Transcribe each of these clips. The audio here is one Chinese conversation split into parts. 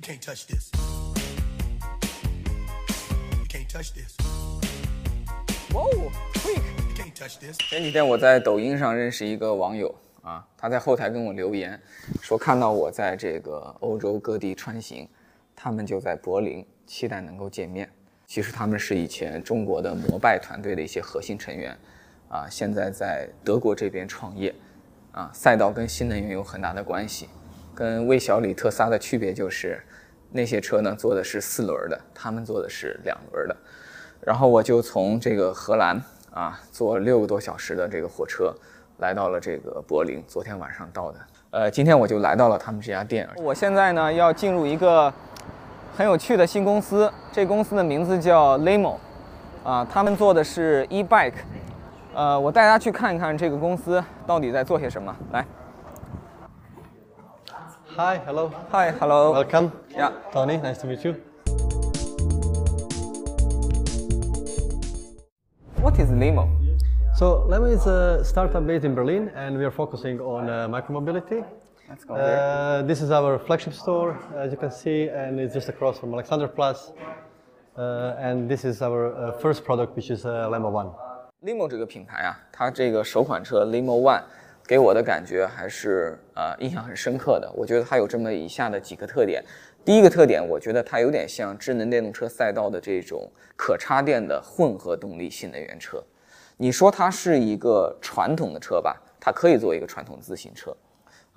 You can't touch this. You can't touch this. 哇哦，quick！You can't touch this. 前几天我在抖音上认识一个网友啊，他在后台跟我留言，说看到我在这个欧洲各地穿行，他们就在柏林，期待能够见面。其实他们是以前中国的摩拜团队的一些核心成员，啊，现在在德国这边创业，啊，赛道跟新能源有很大的关系，跟魏小李、特斯拉的区别就是，那些车呢做的是四轮的，他们做的是两轮的。然后我就从这个荷兰啊坐六个多小时的这个火车，来到了这个柏林，昨天晚上到的。呃，今天我就来到了他们这家店。我现在呢要进入一个很有趣的新公司，这公司的名字叫 Limo，啊，他们做的是 e-bike。呃，我带大家去看一看这个公司到底在做些什么。来 Hi, hello, ，Hi，Hello， welcome. Yeah. Tony, nice to meet you. What is Limo? So Lemma is a startup based in Berlin, and we are focusing on uh, micromobility. Let's go there. Uh, this is our flagship store, as you can see, and it's just across from Alexanderplatz. Uh, and this is our uh, first product, which is uh, Lemma One. Limo 这个品牌啊，它这个首款车 Limo One 给我的感觉还是呃印象很深刻的。我觉得它有这么以下的几个特点。第一个特点，我觉得它有点像智能电动车赛道的这种可插电的混合动力新能源车。你说它是一个传统的车吧，它可以做一个传统自行车。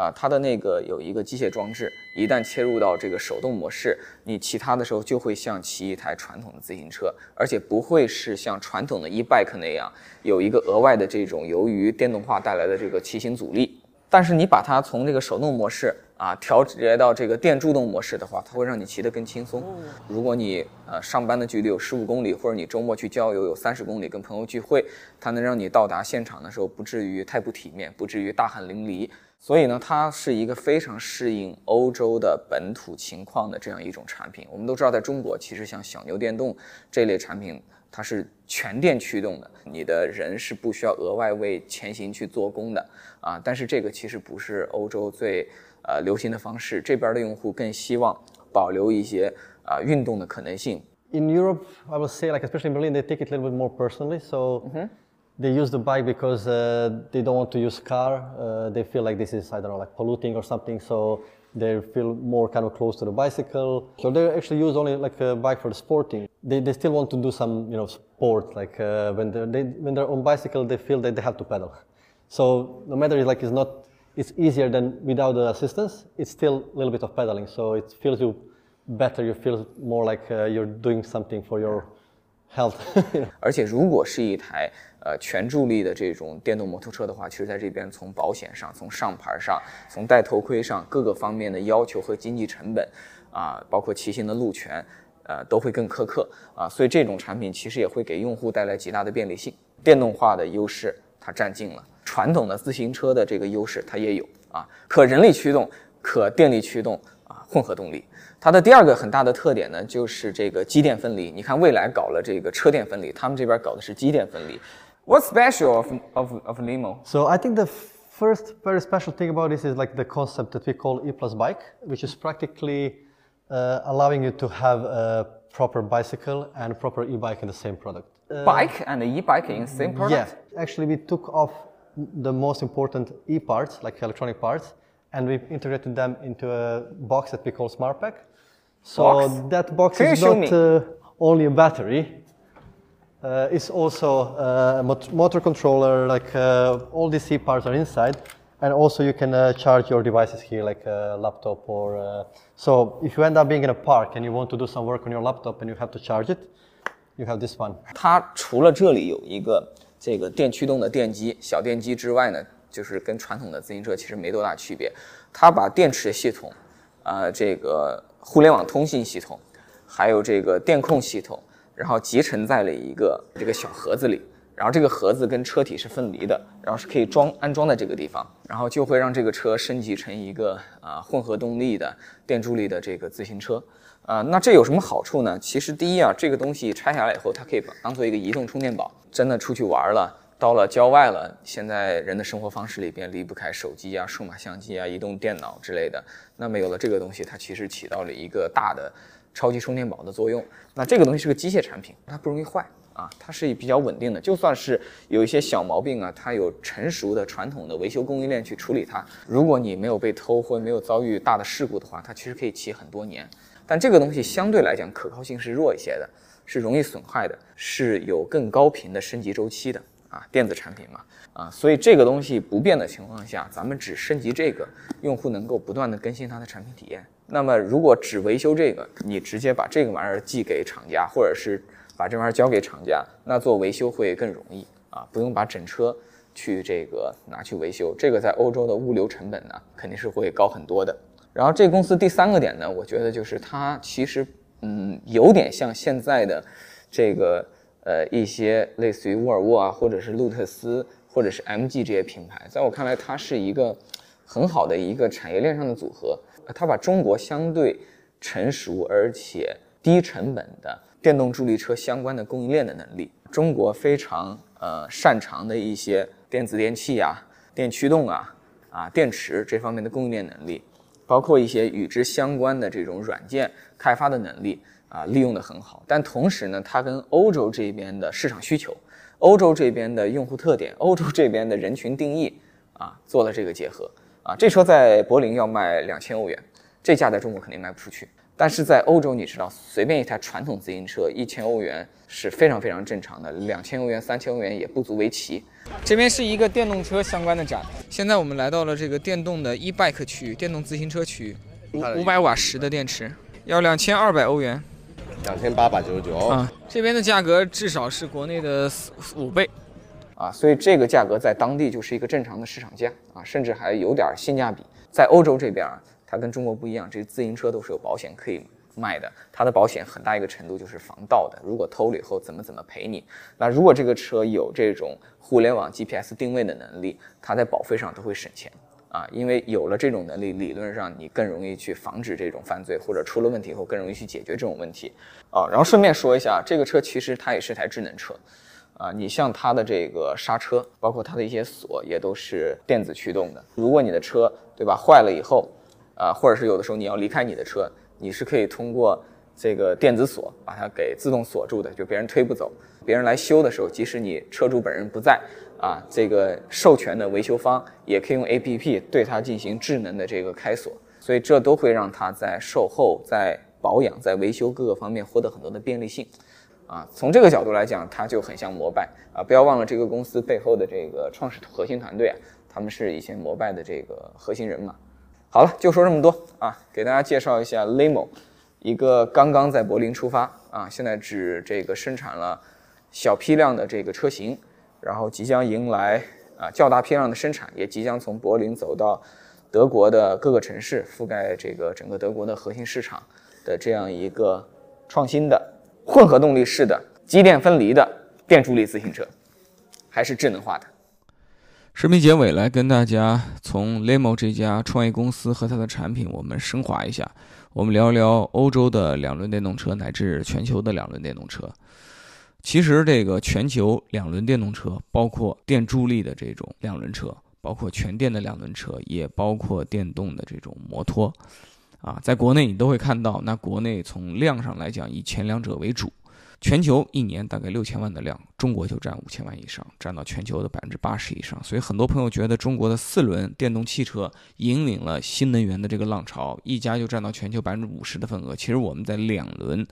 啊，它的那个有一个机械装置，一旦切入到这个手动模式，你骑它的时候就会像骑一台传统的自行车，而且不会是像传统的 e-bike 那样有一个额外的这种由于电动化带来的这个骑行阻力。但是你把它从这个手动模式啊调节到这个电助动模式的话，它会让你骑得更轻松。如果你呃上班的距离有十五公里，或者你周末去郊游有三十公里，跟朋友聚会，它能让你到达现场的时候不至于太不体面，不至于大汗淋漓。所以呢，它是一个非常适应欧洲的本土情况的这样一种产品。我们都知道，在中国，其实像小牛电动这类产品，它是全电驱动的，你的人是不需要额外为前行去做工的啊。但是这个其实不是欧洲最呃流行的方式，这边的用户更希望保留一些啊运动的可能性。 In Europe, I will say, like especially in Berlin, they take it a little bit more personally. So they use the bike because uh, they don't want to use car. Uh, they feel like this is I don't know, like polluting or something. So they feel more kind of close to the bicycle. So they actually use only like a bike for the sporting. They, they still want to do some you know sport. Like uh, when they're they, when they're on bicycle, they feel that they have to pedal. So no matter like it's not it's easier than without the assistance. It's still a little bit of pedaling. So it feels you better. You feel more like uh, you're doing something for your health. 而且如果是一台呃全助力的这种电动摩托车的话，其实在这边从保险上、从上牌上、从戴头盔上各个方面的要求和经济成本啊，包括骑行的路权，呃都会更苛刻啊，所以这种产品其实也会给用户带来极大的便利性。电动化的优势它占尽了，传统的自行车的这个优势它也有啊，可人力驱动、可电力驱动啊，混合动力。它的第二个很大的特点呢，就是这个机电分离。你看，蔚来搞了这个车电分离，他们这边搞的是机电分离。What's special of of of Limo? So I think the first very special thing about this is like the concept that we call E plus bike, which is practically uh, allowing you to have a proper bicycle and a proper e-bike in the same product. Uh, Bike and e-bike in same product. Yeah, actually, we took off the most important e parts, like electronic parts, and we integrated them into a box that we call Smart Pack. So Box? that box Can is not uh, only a battery. Uh, it's also uh, a mot- motor controller, like uh, all these C parts are inside, and also you can uh, charge your devices here, like a laptop or. Uh, so if you end up being in a park and you want to do some work on your laptop and you have to charge it, you have this one. 它除了这里有一个这个电驱动的电机小电机之外呢，就是跟传统的自行车其实没多大区别。它把电池系统，呃，这个互联网通信系统，还有这个电控系统，然后集成在了一个这个小盒子里。然后这个盒子跟车体是分离的，然后是可以装安装在这个地方，然后就会让这个车升级成一个啊、混合动力的电助力的这个自行车。啊，那这有什么好处呢？其实第一啊，这个东西拆下来以后，它可以当做一个移动充电宝，真的出去玩了，到了郊外了，现在人的生活方式里边离不开手机啊、数码相机啊、移动电脑之类的。那么有了这个东西，它其实起到了一个大的超级充电宝的作用。那这个东西是个机械产品，它不容易坏啊，它是比较稳定的。就算是有一些小毛病啊，它有成熟的传统的维修供应链去处理它。如果你没有被偷或没有遭遇大的事故的话，它其实可以骑很多年。但这个东西相对来讲可靠性是弱一些的，是容易损坏的，是有更高频的升级周期的。啊，电子产品嘛，啊，所以这个东西不变的情况下，咱们只升级这个，用户能够不断的更新它的产品体验。那么如果只维修这个，你直接把这个玩意儿寄给厂家，或者是把这玩意儿交给厂家，那做维修会更容易啊，不用把整车去这个拿去维修。这个在欧洲的物流成本呢，肯定是会高很多的。然后这公司第三个点呢，我觉得就是它其实嗯有点像现在的这个。呃，一些类似于沃尔沃啊，或者是路特斯，或者是 MG 这些品牌，在我看来，它是一个很好的一个产业链上的组合。它把中国相对成熟而且低成本的电动助力车相关的供应链的能力，中国非常呃擅长的一些电子电器啊、电驱动啊、啊电池这方面的供应链能力，包括一些与之相关的这种软件开发的能力。啊，利用的很好，但同时呢，它跟欧洲这边的市场需求、欧洲这边的用户特点、欧洲这边的人群定义啊，做了这个结合。啊，这车在柏林要卖两千欧元，这价在中国肯定卖不出去。但是在欧洲，你知道，随便一台传统自行车一千欧元是非常非常正常的，两千欧元、三千欧元也不足为奇。这边是一个电动车相关的展，现在我们来到了这个电动的 e-bike 区域，电动自行车区域，五五百瓦时的电池要两千二百欧元。两千八百九十九啊，这边的价格至少是国内的五倍，啊，所以这个价格在当地就是一个正常的市场价啊，甚至还有点性价比。在欧洲这边啊，它跟中国不一样，这自行车都是有保险可以卖的，它的保险很大一个程度就是防盗的，如果偷了以后怎么怎么赔你。那如果这个车有这种互联网 GPS 定位的能力，它在保费上都会省钱。啊，因为有了这种能力，理论上你更容易去防止这种犯罪，或者出了问题以后更容易去解决这种问题。啊，然后顺便说一下，这个车其实它也是台智能车，啊，你像它的这个刹车，包括它的一些锁也都是电子驱动的。如果你的车对吧坏了以后，啊，或者是有的时候你要离开你的车，你是可以通过这个电子锁把它给自动锁住的，就别人推不走。别人来修的时候，即使你车主本人不在。啊，这个授权的维修方也可以用 A P P 对它进行智能的这个开锁，所以这都会让它在售后、在保养、在维修各个方面获得很多的便利性。啊，从这个角度来讲，它就很像摩拜啊！不要忘了这个公司背后的这个创始核心团队啊，他们是以前摩拜的这个核心人嘛。好了，就说这么多啊，给大家介绍一下 Limo，一个刚刚在柏林出发啊，现在只这个生产了小批量的这个车型。然后即将迎来啊较大批量的生产，也即将从柏林走到德国的各个城市，覆盖这个整个德国的核心市场的这样一个创新的混合动力式的机电分离的电助力自行车，还是智能化的。视频结尾来跟大家从 Limo 这家创业公司和它的产品，我们升华一下，我们聊聊欧洲的两轮电动车乃至全球的两轮电动车。其实，这个全球两轮电动车，包括电助力的这种两轮车，包括全电的两轮车，也包括电动的这种摩托，啊，在国内你都会看到。那国内从量上来讲，以前两者为主。全球一年大概六千万的量，中国就占五千万以上，占到全球的百分之八十以上。所以很多朋友觉得中国的四轮电动汽车引领了新能源的这个浪潮，一家就占到全球百分之五十的份额。其实我们在两轮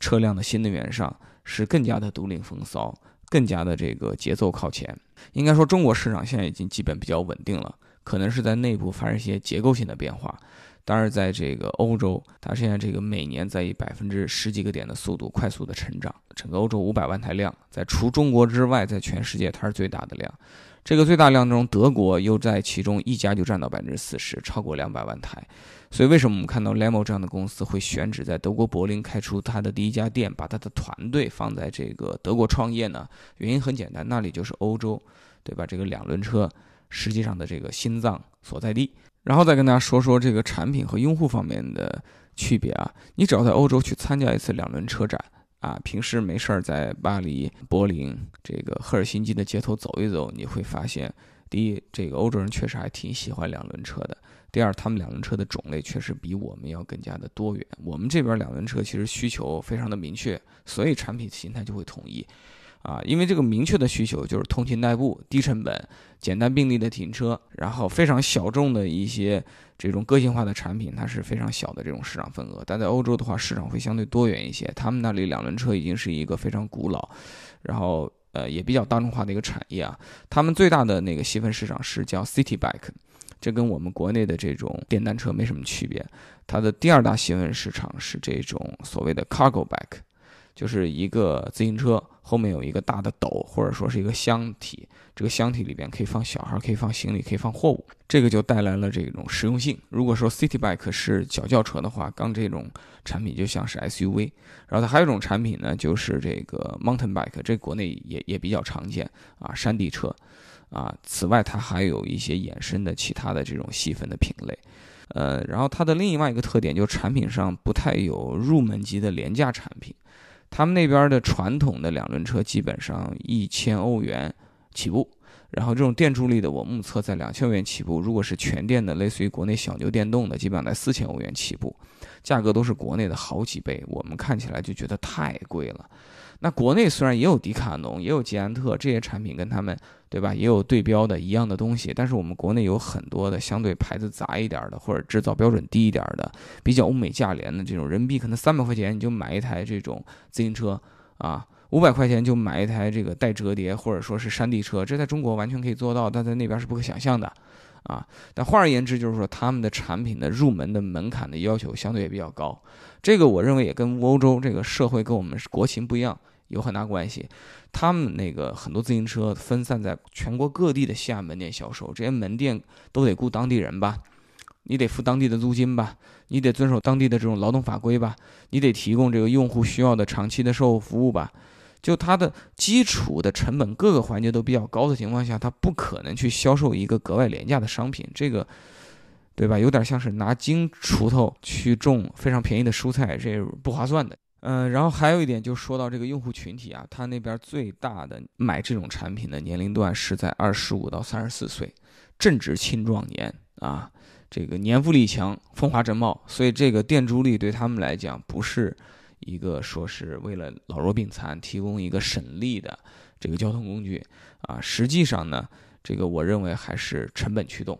车辆的新能源上。是更加的独领风骚，更加的这个节奏靠前。应该说，中国市场现在已经基本比较稳定了，可能是在内部发生一些结构性的变化。当然，在这个欧洲，它现在这个每年在以百分之十几个点的速度快速的成长。整个欧洲五百万台量，在除中国之外，在全世界它是最大的量。这个最大量中，德国又在其中一家就占到百分之四十，超过两百万台。所以，为什么我们看到 Lemo 这样的公司会选址在德国柏林开出它的第一家店，把它的团队放在这个德国创业呢？原因很简单，那里就是欧洲，对吧？这个两轮车实际上的这个心脏所在地。然后再跟大家说说这个产品和用户方面的区别啊。你只要在欧洲去参加一次两轮车展。啊，平时没事儿在巴黎、柏林这个赫尔辛基的街头走一走，你会发现，第一，这个欧洲人确实还挺喜欢两轮车的；第二，他们两轮车的种类确实比我们要更加的多元。我们这边两轮车其实需求非常的明确，所以产品形态就会统一。啊，因为这个明确的需求就是通勤代步、低成本、简单便利的停车，然后非常小众的一些这种个性化的产品，它是非常小的这种市场份额。但在欧洲的话，市场会相对多元一些。他们那里两轮车已经是一个非常古老，然后呃也比较大众化的一个产业啊。他们最大的那个细分市场是叫 City Bike，这跟我们国内的这种电单车没什么区别。它的第二大细分市场是这种所谓的 Cargo Bike。就是一个自行车后面有一个大的斗，或者说是一个箱体，这个箱体里边可以放小孩，可以放行李，可以放货物，这个就带来了这种实用性。如果说 City Bike 是小轿车的话，刚这种产品就像是 SUV。然后它还有一种产品呢，就是这个 Mountain Bike，这国内也也比较常见啊，山地车啊。此外，它还有一些衍生的其他的这种细分的品类。呃，然后它的另外一个特点就是产品上不太有入门级的廉价产品。他们那边的传统的两轮车基本上一千欧元起步，然后这种电助力的我目测在两千欧元起步。如果是全电的，类似于国内小牛电动的，基本上在四千欧元起步，价格都是国内的好几倍。我们看起来就觉得太贵了。那国内虽然也有迪卡侬，也有捷安特这些产品，跟他们对吧，也有对标的一样的东西，但是我们国内有很多的相对牌子杂一点的，或者制造标准低一点的，比较欧美价廉的这种，人民币可能三百块钱你就买一台这种自行车啊，五百块钱就买一台这个带折叠或者说是山地车，这在中国完全可以做到，但在那边是不可想象的啊。但换而言之，就是说他们的产品的入门的门槛的要求相对也比较高，这个我认为也跟欧洲这个社会跟我们国情不一样。有很大关系，他们那个很多自行车分散在全国各地的线下门店销售，这些门店都得雇当地人吧，你得付当地的租金吧，你得遵守当地的这种劳动法规吧，你得提供这个用户需要的长期的售后服务吧，就它的基础的成本各个环节都比较高的情况下，它不可能去销售一个格外廉价的商品，这个对吧？有点像是拿金锄头去种非常便宜的蔬菜，这不划算的。嗯，然后还有一点，就说到这个用户群体啊，他那边最大的买这种产品的年龄段是在二十五到三十四岁，正值青壮年啊，这个年富力强、风华正茂，所以这个电助力对他们来讲不是一个说是为了老弱病残提供一个省力的这个交通工具啊，实际上呢，这个我认为还是成本驱动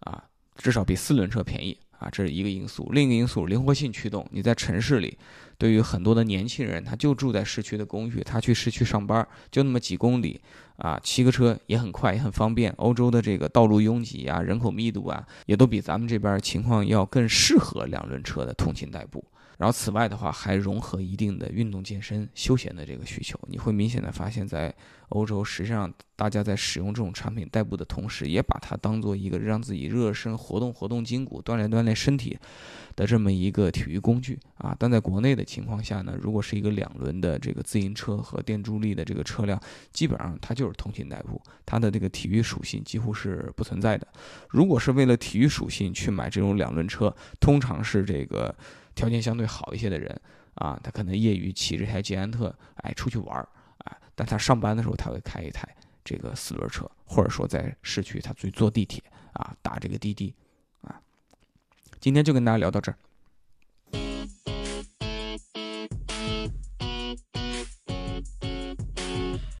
啊，至少比四轮车便宜。啊，这是一个因素，另一个因素灵活性驱动。你在城市里，对于很多的年轻人，他就住在市区的公寓，他去市区上班就那么几公里，啊，骑个车也很快，也很方便。欧洲的这个道路拥挤啊，人口密度啊，也都比咱们这边情况要更适合两轮车的通勤代步。然后此外的话，还融合一定的运动健身、休闲的这个需求。你会明显的发现，在欧洲，实际上大家在使用这种产品代步的同时，也把它当做一个让自己热身、活动活动筋骨、锻炼锻炼身体的这么一个体育工具啊。但在国内的情况下呢，如果是一个两轮的这个自行车和电助力的这个车辆，基本上它就是通勤代步，它的这个体育属性几乎是不存在的。如果是为了体育属性去买这种两轮车，通常是这个。条件相对好一些的人啊，他可能业余骑着台捷安特，哎，出去玩儿，哎，但他上班的时候他会开一台这个四轮车，或者说在市区他去坐地铁啊，打这个滴滴啊。今天就跟大家聊到这儿。